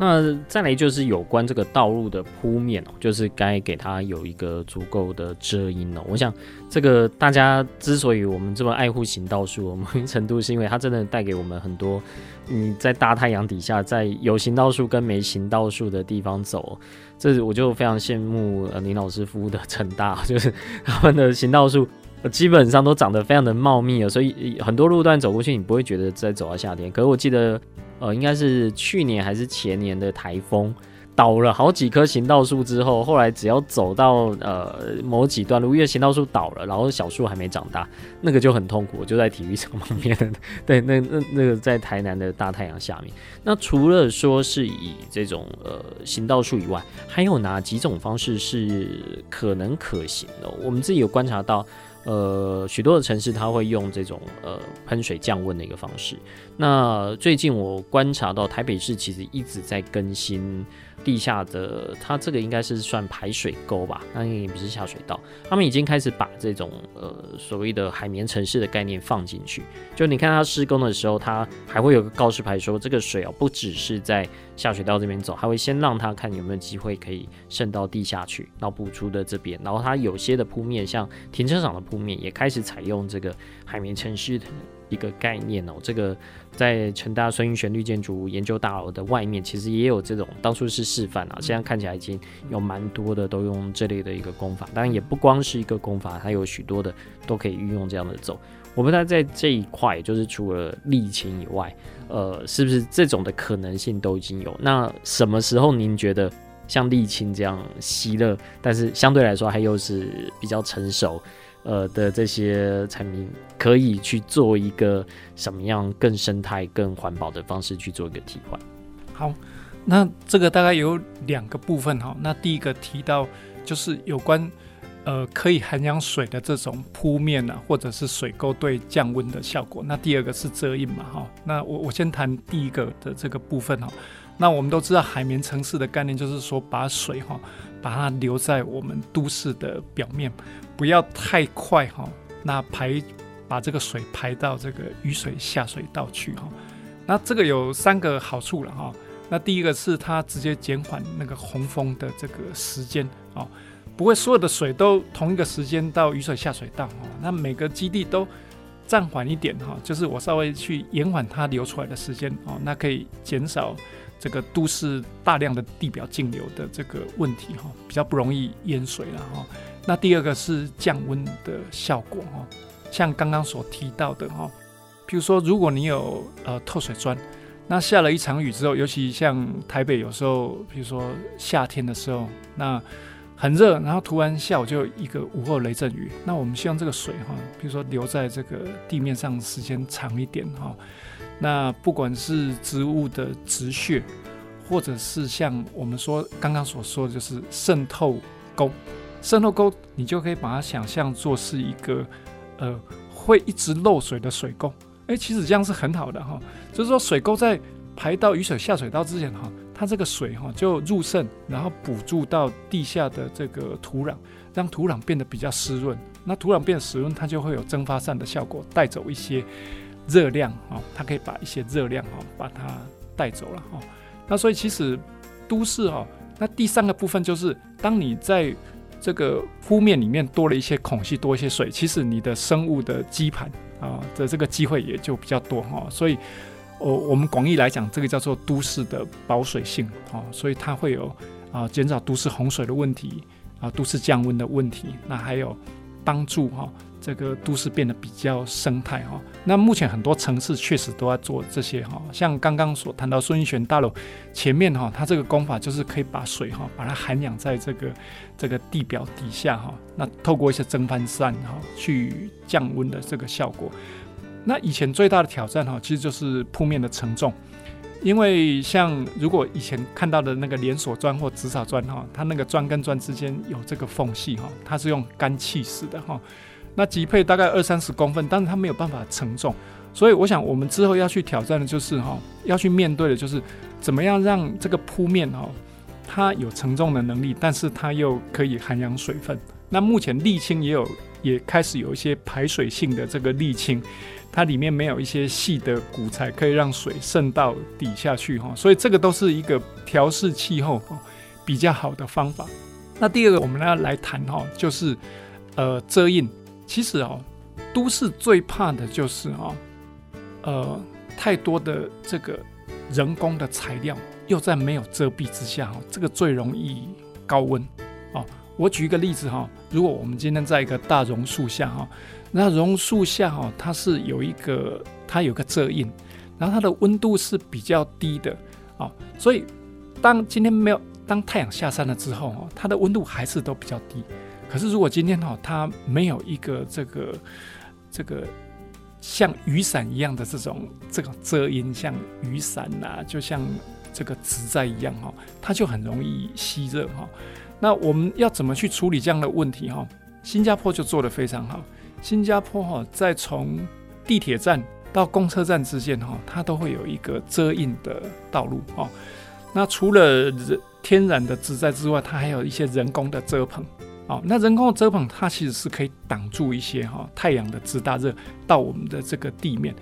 那再来就是有关这个道路的铺面哦，就是该给它有一个足够的遮阴哦。我想这个大家之所以我们这么爱护行道树，某种程度是因为它真的带给我们很多。你在大太阳底下，在有行道树跟没行道树的地方走，这我就非常羡慕呃林老师服务的成大，*laughs* 就是他们的行道树基本上都长得非常的茂密哦，所以很多路段走过去你不会觉得在走到夏天。可是我记得。呃，应该是去年还是前年的台风，倒了好几棵行道树之后，后来只要走到呃某几段路，因为行道树倒了，然后小树还没长大，那个就很痛苦。就在体育场 *laughs* 旁边，对，那那那个在台南的大太阳下面。那除了说是以这种呃行道树以外，还有哪几种方式是可能可行的？我们自己有观察到。呃，许多的城市它会用这种呃喷水降温的一个方式。那最近我观察到台北市其实一直在更新。地下的，它这个应该是算排水沟吧，那也不是下水道。他们已经开始把这种呃所谓的海绵城市的概念放进去。就你看它施工的时候，它还会有个告示牌说，这个水哦不只是在下水道这边走，还会先让它看有没有机会可以渗到地下去，然后补出的这边。然后它有些的铺面，像停车场的铺面，也开始采用这个海绵城市的。一个概念哦，这个在成大孙运璇绿建筑研究大楼的外面，其实也有这种，当初是示范啊，现在看起来已经有蛮多的都用这类的一个工法。当然也不光是一个工法，它有许多的都可以运用这样的走。我不知道在这一块，就是除了沥青以外，呃，是不是这种的可能性都已经有？那什么时候您觉得像沥青这样吸热，但是相对来说还又是比较成熟？呃的这些产品可以去做一个什么样更生态、更环保的方式去做一个替换。好，那这个大概有两个部分哈。那第一个提到就是有关呃可以涵养水的这种铺面啊，或者是水沟对降温的效果。那第二个是遮荫嘛哈。那我我先谈第一个的这个部分哈。那我们都知道海绵城市的概念就是说把水哈把它留在我们都市的表面。不要太快哈，那排把这个水排到这个雨水下水道去哈。那这个有三个好处了哈。那第一个是它直接减缓那个洪峰的这个时间啊，不会所有的水都同一个时间到雨水下水道哈。那每个基地都暂缓一点哈，就是我稍微去延缓它流出来的时间哦，那可以减少这个都市大量的地表径流的这个问题哈，比较不容易淹水了哈。那第二个是降温的效果哈，像刚刚所提到的哈，譬如说如果你有呃透水砖，那下了一场雨之后，尤其像台北有时候，比如说夏天的时候，那很热，然后突然下午就一个午后雷阵雨，那我们希望这个水哈，比如说留在这个地面上时间长一点哈，那不管是植物的植穴，或者是像我们说刚刚所说的就是渗透沟。渗透沟，你就可以把它想象作是一个，呃，会一直漏水的水沟。诶，其实这样是很好的哈，就是说水沟在排到雨水下水道之前哈，它这个水哈就入渗，然后补助到地下的这个土壤，让土壤变得比较湿润。那土壤变湿润，它就会有蒸发散的效果，带走一些热量哦，它可以把一些热量哦把它带走了哈。那所以其实都市哈，那第三个部分就是当你在这个铺面里面多了一些孔隙，多一些水，其实你的生物的基盘啊的这个机会也就比较多哈。所以，哦，我们广义来讲，这个叫做都市的保水性哦。所以它会有啊，减少都市洪水的问题啊，都市降温的问题，那还有帮助哈。这个都市变得比较生态哈，那目前很多城市确实都在做这些哈，像刚刚所谈到孙运璇大楼前面哈，它这个工法就是可以把水哈，把它涵养在这个这个地表底下哈，那透过一些蒸发扇哈去降温的这个效果。那以前最大的挑战哈，其实就是铺面的承重，因为像如果以前看到的那个连锁砖或紫草砖哈，它那个砖跟砖之间有这个缝隙哈，它是用干气式的哈。那级配大概二三十公分，但是它没有办法承重，所以我想我们之后要去挑战的就是哈，要去面对的就是怎么样让这个铺面哈，它有承重的能力，但是它又可以涵养水分。那目前沥青也有也开始有一些排水性的这个沥青，它里面没有一些细的骨材可以让水渗到底下去哈，所以这个都是一个调试气候比较好的方法。那第二个我们要来谈哈，就是呃遮荫。其实哦，都市最怕的就是哦，呃，太多的这个人工的材料，又在没有遮蔽之下，哦，这个最容易高温哦。我举一个例子哈，如果我们今天在一个大榕树下哈，那榕树下哈，它是有一个它有个遮荫，然后它的温度是比较低的啊，所以当今天没有当太阳下山了之后哦，它的温度还是都比较低。可是，如果今天哈，它没有一个这个这个像雨伞一样的这种这个遮阴，像雨伞呐，就像这个植栽一样哈，它就很容易吸热哈。那我们要怎么去处理这样的问题哈？新加坡就做得非常好。新加坡哈，在从地铁站到公车站之间哈，它都会有一个遮阴的道路哈。那除了天然的植栽之外，它还有一些人工的遮棚。哦，那人工的遮棚，它其实是可以挡住一些哈太阳的直达热到我们的这个地面。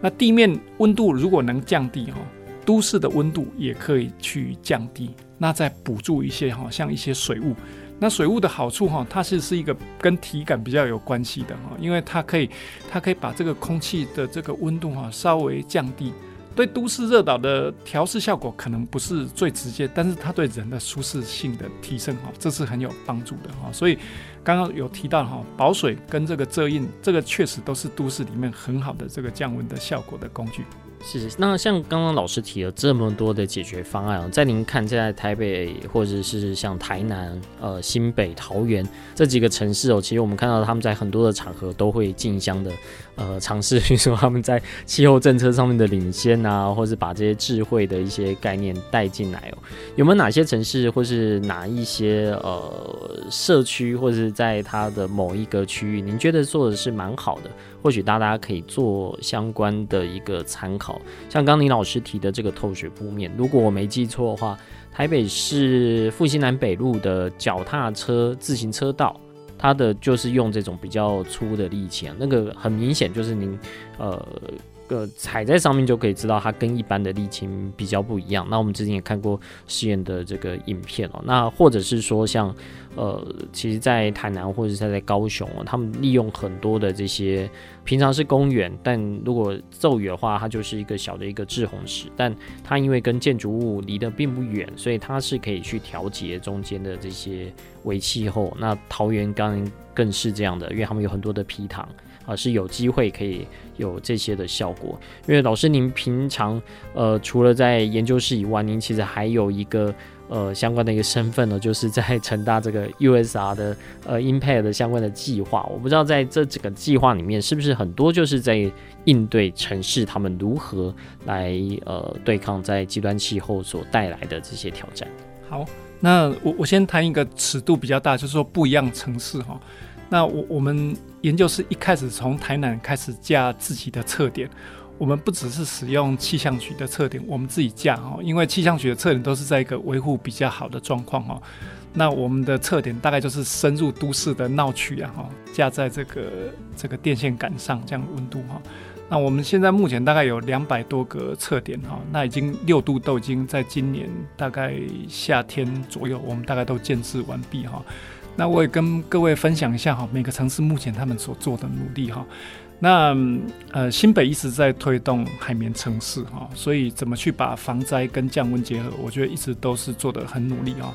那地面温度如果能降低哈，都市的温度也可以去降低。那再补助一些哈，像一些水雾。那水雾的好处哈，它其实是一个跟体感比较有关系的哈，因为它可以它可以把这个空气的这个温度哈稍微降低。对都市热岛的调试效果可能不是最直接，但是它对人的舒适性的提升哈，这是很有帮助的哈。所以刚刚有提到哈，保水跟这个遮荫，这个确实都是都市里面很好的这个降温的效果的工具。是，那像刚刚老师提了这么多的解决方案，在您看，现在台北或者是像台南、呃新北、桃园这几个城市哦，其实我们看到他们在很多的场合都会竞相的呃尝试，去说他们在气候政策上面的领先啊，或是把这些智慧的一些概念带进来哦。有没有哪些城市或是哪一些呃社区，或者是在它的某一个区域，您觉得做的是蛮好的？或许大家可以做相关的一个参考，像刚林老师提的这个透水铺面，如果我没记错的话，台北市复兴南北路的脚踏车自行车道，它的就是用这种比较粗的沥青，那个很明显就是您呃。呃，踩在上面就可以知道它跟一般的沥青比较不一样。那我们之前也看过试验的这个影片哦。那或者是说像，呃，其实，在台南或者是在高雄哦，他们利用很多的这些平常是公园，但如果骤雨的话，它就是一个小的一个滞洪池。但它因为跟建筑物离得并不远，所以它是可以去调节中间的这些微气候。那桃园刚更是这样的，因为他们有很多的皮塘。啊，是有机会可以有这些的效果。因为老师，您平常呃，除了在研究室以外，您其实还有一个呃相关的一个身份呢，就是在 *laughs* 成大这个 USR 的呃 Impact 的相关的计划。我不知道在这几个计划里面，是不是很多就是在应对城市他们如何来呃对抗在极端气候所带来的这些挑战。好，那我我先谈一个尺度比较大，就是说不一样城市哈。那我我们研究室一开始从台南开始架自己的测点，我们不只是使用气象局的测点，我们自己架哈，因为气象局的测点都是在一个维护比较好的状况哈。那我们的测点大概就是深入都市的闹区啊哈，架在这个这个电线杆上这样温度哈。那我们现在目前大概有两百多个测点哈，那已经六度都已经在今年大概夏天左右，我们大概都建置完毕哈。那我也跟各位分享一下哈，每个城市目前他们所做的努力哈。那呃，新北一直在推动海绵城市哈，所以怎么去把防灾跟降温结合，我觉得一直都是做得很努力啊。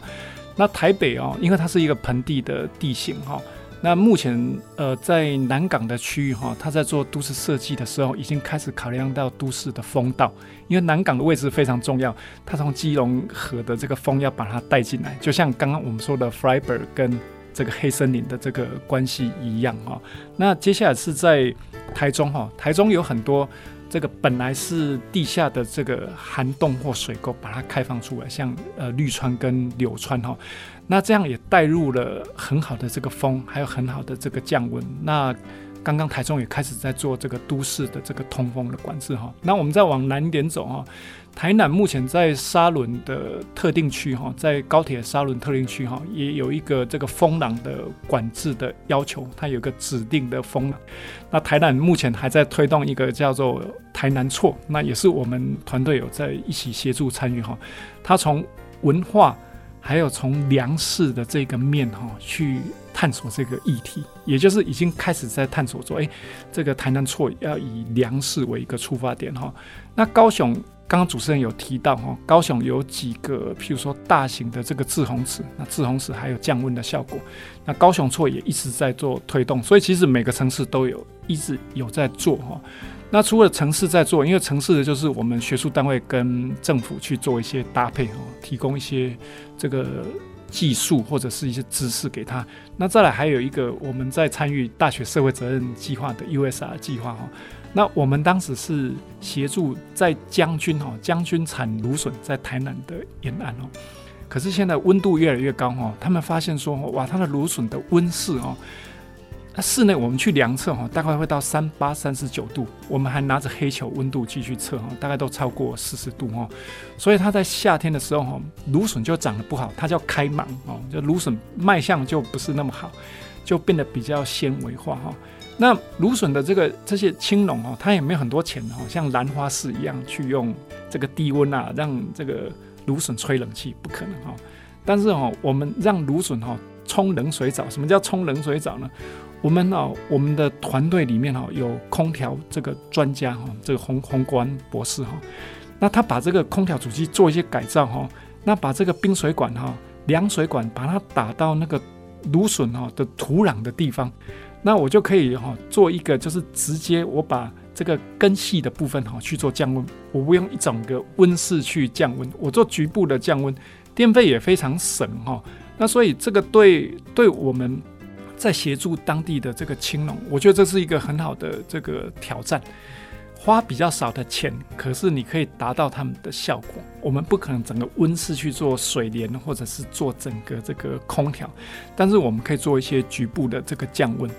那台北哦，因为它是一个盆地的地形哈，那目前呃在南港的区域哈，它在做都市设计的时候，已经开始考量到都市的风道，因为南港的位置非常重要，它从基隆河的这个风要把它带进来，就像刚刚我们说的 Fryeburg 跟这个黑森林的这个关系一样哈。那接下来是在台中哈，台中有很多这个本来是地下的这个涵洞或水沟，把它开放出来，像呃绿川跟柳川哈，那这样也带入了很好的这个风，还有很好的这个降温。那刚刚台中也开始在做这个都市的这个通风的管制哈。那我们再往南一点走哈。台南目前在沙仑的特定区哈，在高铁沙仑特定区哈，也有一个这个风廊的管制的要求，它有个指定的风廊。那台南目前还在推动一个叫做台南错，那也是我们团队有在一起协助参与哈。它从文化还有从粮食的这个面哈去探索这个议题，也就是已经开始在探索说，诶，这个台南错要以粮食为一个出发点哈。那高雄。刚刚主持人有提到哈，高雄有几个，譬如说大型的这个滞洪池，那滞洪池还有降温的效果。那高雄错也一直在做推动，所以其实每个城市都有一直有在做哈。那除了城市在做，因为城市的就是我们学术单位跟政府去做一些搭配哦，提供一些这个技术或者是一些知识给他。那再来还有一个我们在参与大学社会责任计划的 USR 计划哦。那我们当时是协助在将军哈，将军产芦笋在台南的沿岸哦。可是现在温度越来越高哈，他们发现说哇，它的芦笋的温室哦，那室内我们去量测哈，大概会到三八三十九度，我们还拿着黑球温度继续测哈，大概都超过四十度哈。所以它在夏天的时候哈，芦笋就长得不好，它叫开芒哦，就芦笋卖相就不是那么好，就变得比较纤维化哈。那芦笋的这个这些青农哦，它也没有很多钱哦，像兰花市一样去用这个低温啊，让这个芦笋吹冷气，不可能哈。但是哦，我们让芦笋哈冲冷水澡，什么叫冲冷水澡呢？我们哦，我们的团队里面哈有空调这个专家哈，这个洪洪国安博士哈，那他把这个空调主机做一些改造哈，那把这个冰水管哈凉水管把它打到那个芦笋哈的土壤的地方。那我就可以哈做一个，就是直接我把这个根系的部分哈去做降温，我不用一整个温室去降温，我做局部的降温，电费也非常省哈。那所以这个对对我们在协助当地的这个青农，我觉得这是一个很好的这个挑战，花比较少的钱，可是你可以达到他们的效果。我们不可能整个温室去做水帘，或者是做整个这个空调，但是我们可以做一些局部的这个降温。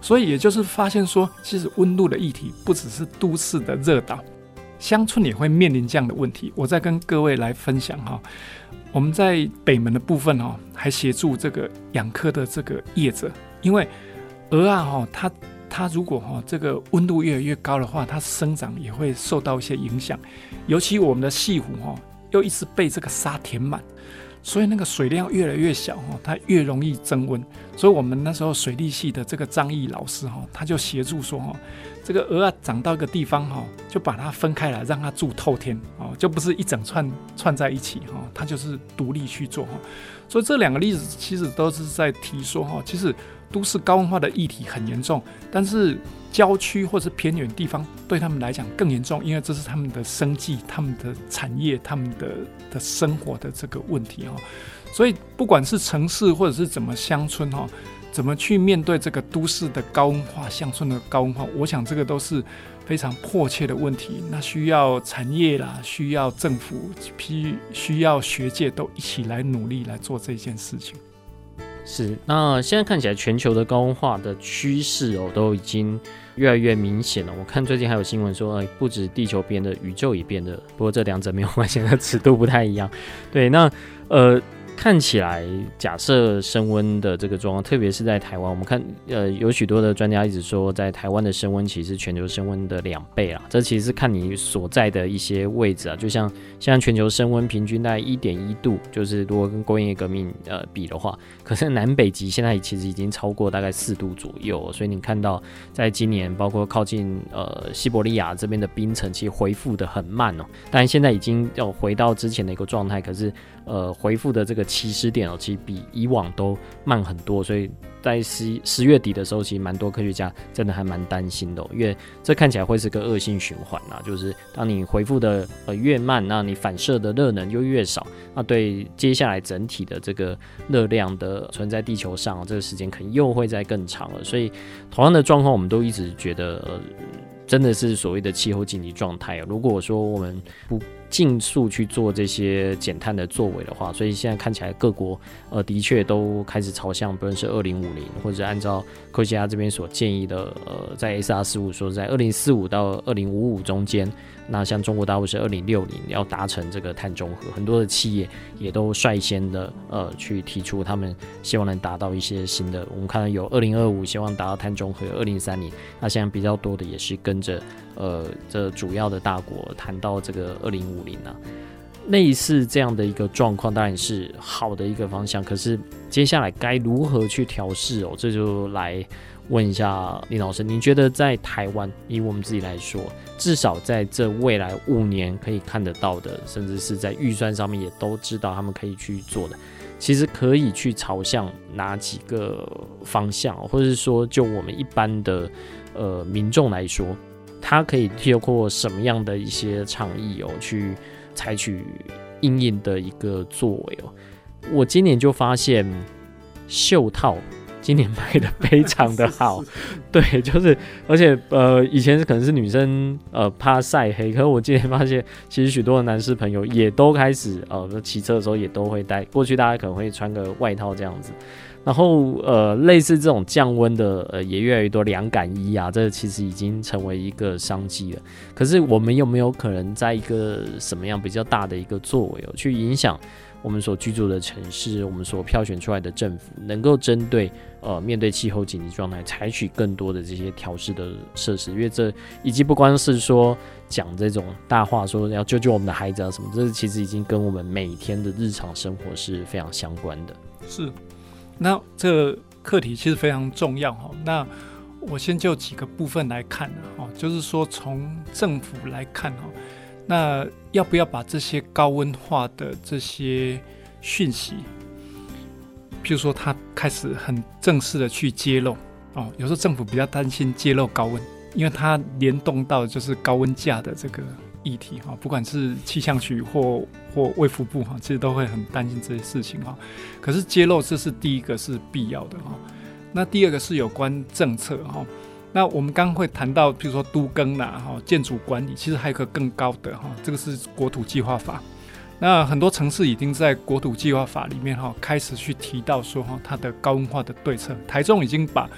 所以也就是发现说，其实温度的议题不只是都市的热岛，乡村也会面临这样的问题。我再跟各位来分享哈，我们在北门的部分哈，还协助这个养科的这个业者，因为鹅啊哈，它它如果哈这个温度越来越高的话，它生长也会受到一些影响。尤其我们的潟湖哈，又一直被这个沙填满。所以那个水量越来越小哈，它越容易增温。所以我们那时候水利系的这个张毅老师哈，他就协助说哈，这个鹅啊长到一个地方哈，就把它分开来，让它住透天哦，就不是一整串串在一起哈，它就是独立去做哈。所以这两个例子其实都是在提说哈，其实都市高温化的议题很严重，但是。郊区或是偏远地方对他们来讲更严重，因为这是他们的生计、他们的产业、他们的的生活的这个问题哈。所以不管是城市或者是怎么乡村哈，怎么去面对这个都市的高温化、乡村的高温化，我想这个都是非常迫切的问题。那需要产业啦，需要政府，需需要学界都一起来努力来做这件事情。是，那现在看起来全球的高温化的趋势哦，都已经越来越明显了。我看最近还有新闻说，哎，不止地球变的，宇宙也变的。不过这两者没有关系，那尺度不太一样。对，那呃，看起来，假设升温的这个状况，特别是在台湾，我们看，呃，有许多的专家一直说，在台湾的升温其实全球升温的两倍啊。这其实是看你所在的一些位置啊，就像现在全球升温平均大概一点一度，就是如果跟工业革命呃比的话，可是南北极现在其实已经超过大概四度左右，所以你看到在今年，包括靠近呃西伯利亚这边的冰层，其实恢复的很慢哦。但现在已经要回到之前的一个状态，可是呃恢复的这个。起始点哦，其实比以往都慢很多，所以在十十月底的时候，其实蛮多科学家真的还蛮担心的，因为这看起来会是个恶性循环啊，就是当你回复的呃越慢，那你反射的热能就越少，那对接下来整体的这个热量的存在地球上，这个时间可能又会再更长了。所以同样的状况，我们都一直觉得，呃，真的是所谓的气候紧急状态啊。如果说我们不尽速去做这些减碳的作为的话，所以现在看起来各国呃的确都开始朝向，不论是二零五零，或者按照科学家这边所建议的，呃，在 SR 十五说在二零四五到二零五五中间。那像中国大陆是二零六零要达成这个碳中和，很多的企业也都率先的呃去提出他们希望能达到一些新的。我们看到有二零二五希望达到碳中和，二零三零，那现在比较多的也是跟着呃这主要的大国谈到这个二零五零啊，类似这样的一个状况当然是好的一个方向，可是接下来该如何去调试哦？这就来。问一下林老师，您觉得在台湾，以我们自己来说，至少在这未来五年可以看得到的，甚至是在预算上面也都知道他们可以去做的，其实可以去朝向哪几个方向，或者是说，就我们一般的呃民众来说，他可以透过什么样的一些倡议哦，去采取因应的一个作为哦。我今年就发现袖套。今年卖的非常的好，*laughs* 对，就是，而且呃，以前是可能是女生呃怕晒黑，可是我今年发现，其实许多的男士朋友也都开始呃骑车的时候也都会戴，过去大家可能会穿个外套这样子，然后呃类似这种降温的呃也越来越多凉感衣啊，这其实已经成为一个商机了。可是我们有没有可能在一个什么样比较大的一个作为，去影响？我们所居住的城市，我们所票选出来的政府，能够针对呃面对气候紧急状态，采取更多的这些调试的设施，因为这以及不光是说讲这种大话，说要救救我们的孩子啊什么，这其实已经跟我们每天的日常生活是非常相关的。是，那这个课题其实非常重要哈。那我先就几个部分来看哈，就是说从政府来看哈。那要不要把这些高温化的这些讯息，譬如说他开始很正式的去揭露哦，有时候政府比较担心揭露高温，因为它联动到就是高温价的这个议题哈，不管是气象局或或卫福部哈，其实都会很担心这些事情哈。可是揭露这是第一个是必要的哈，那第二个是有关政策哈。那我们刚刚会谈到，比如说都更啦，哈，建筑管理，其实还有个更高的哈，这个是国土计划法。那很多城市已经在国土计划法里面哈，开始去提到说哈，它的高温化的对策。台中已经把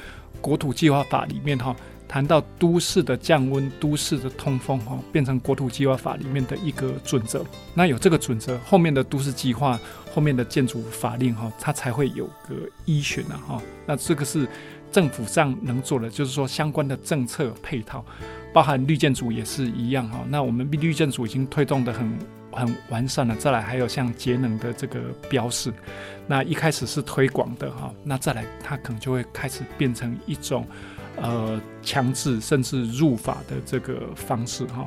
国土计划法里面哈，谈到都市的降温、都市的通风哈，变成国土计划法里面的一个准则。那有这个准则，后面的都市计划、后面的建筑法令哈，它才会有个依循啊哈。那这个是。政府上能做的，就是说相关的政策配套，包含绿建筑也是一样哈。那我们绿建筑已经推动得很很完善了。再来还有像节能的这个标示，那一开始是推广的哈，那再来它可能就会开始变成一种呃强制甚至入法的这个方式哈。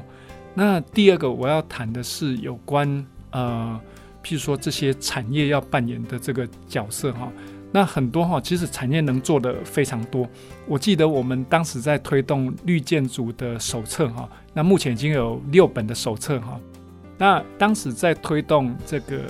那第二个我要谈的是有关呃，譬如说这些产业要扮演的这个角色哈。那很多哈，其实产业能做的非常多。我记得我们当时在推动绿建筑的手册哈，那目前已经有六本的手册哈。那当时在推动这个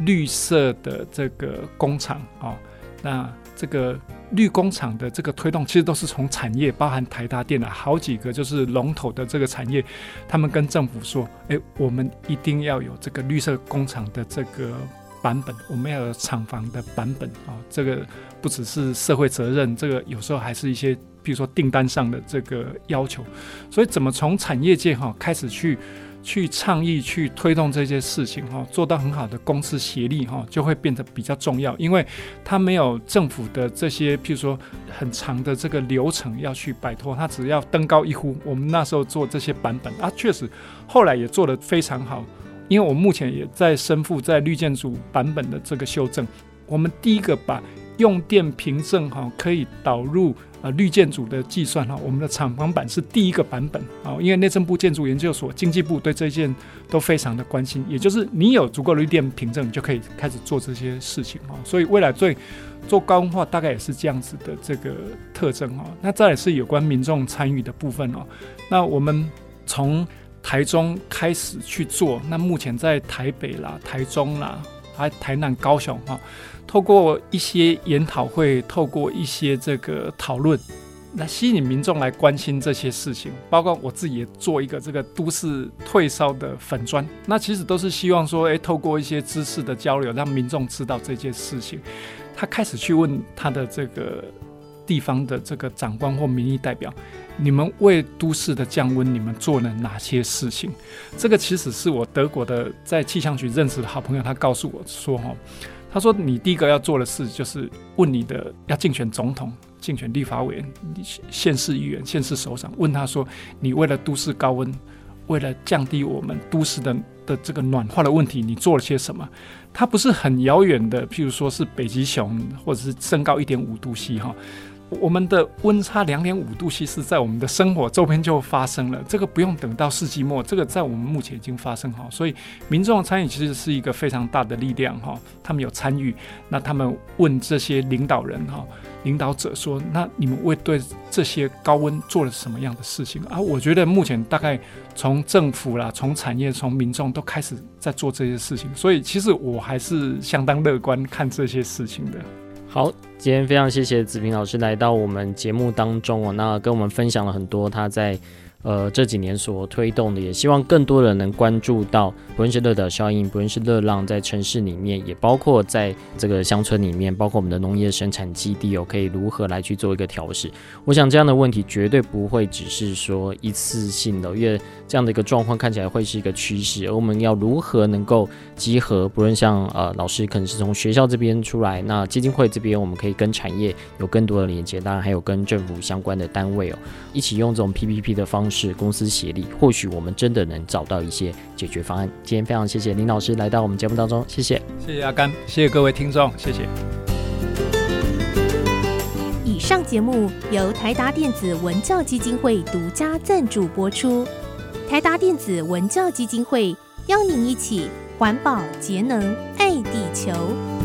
绿色的这个工厂啊，那这个绿工厂的这个推动，其实都是从产业，包含台达电的好几个就是龙头的这个产业，他们跟政府说，诶，我们一定要有这个绿色工厂的这个。版本，我们要有厂房的版本啊，这个不只是社会责任，这个有时候还是一些，比如说订单上的这个要求。所以，怎么从产业界哈开始去去倡议、去推动这些事情哈，做到很好的公私协力哈，就会变得比较重要，因为他没有政府的这些，譬如说很长的这个流程要去摆脱，他只要登高一呼。我们那时候做这些版本啊，确实后来也做得非常好，因为我目前也在身负在绿建筑版本的这个修正，我们第一个把用电凭证哈可以导入。呃，绿建筑的计算哈，我们的厂房版是第一个版本啊，因为内政部建筑研究所、经济部对这件都非常的关心，也就是你有足够的绿电凭证，你就可以开始做这些事情哈。所以未来最做高温化大概也是这样子的这个特征哈。那再来是有关民众参与的部分哦。那我们从台中开始去做，那目前在台北啦、台中啦、还台南、高雄哈。透过一些研讨会，透过一些这个讨论，来吸引民众来关心这些事情。包括我自己也做一个这个都市退烧的粉砖，那其实都是希望说，诶，透过一些知识的交流，让民众知道这件事情。他开始去问他的这个地方的这个长官或民意代表：你们为都市的降温，你们做了哪些事情？这个其实是我德国的在气象局认识的好朋友，他告诉我说，哈。他说：“你第一个要做的事就是问你的要竞选总统、竞选立法委员、县市议员、县市首长，问他说：你为了都市高温，为了降低我们都市的的这个暖化的问题，你做了些什么？他不是很遥远的，譬如说是北极熊，或者是升高一点五度 C 哈。”我们的温差两点五度 C 是在我们的生活周边就发生了，这个不用等到世纪末，这个在我们目前已经发生哈，所以民众的参与其实是一个非常大的力量哈，他们有参与，那他们问这些领导人哈，领导者说，那你们为对这些高温做了什么样的事情啊？我觉得目前大概从政府啦，从产业，从民众都开始在做这些事情，所以其实我还是相当乐观看这些事情的。好，今天非常谢谢子平老师来到我们节目当中哦，那跟我们分享了很多他在。呃，这几年所推动的，也希望更多人能关注到，不论是热岛效应，不论是热浪，在城市里面，也包括在这个乡村里面，包括我们的农业生产基地哦，可以如何来去做一个调试。我想这样的问题绝对不会只是说一次性的，因为这样的一个状况看起来会是一个趋势。而我们要如何能够集合，不论像呃老师可能是从学校这边出来，那基金会这边我们可以跟产业有更多的连接，当然还有跟政府相关的单位哦，一起用这种 PPP 的方式。是公司协力，或许我们真的能找到一些解决方案。今天非常谢谢林老师来到我们节目当中，谢谢，谢谢阿甘，谢谢各位听众，谢谢。以上节目由台达电子文教基金会独家赞助播出。台达电子文教基金会邀您一起环保节能爱地球。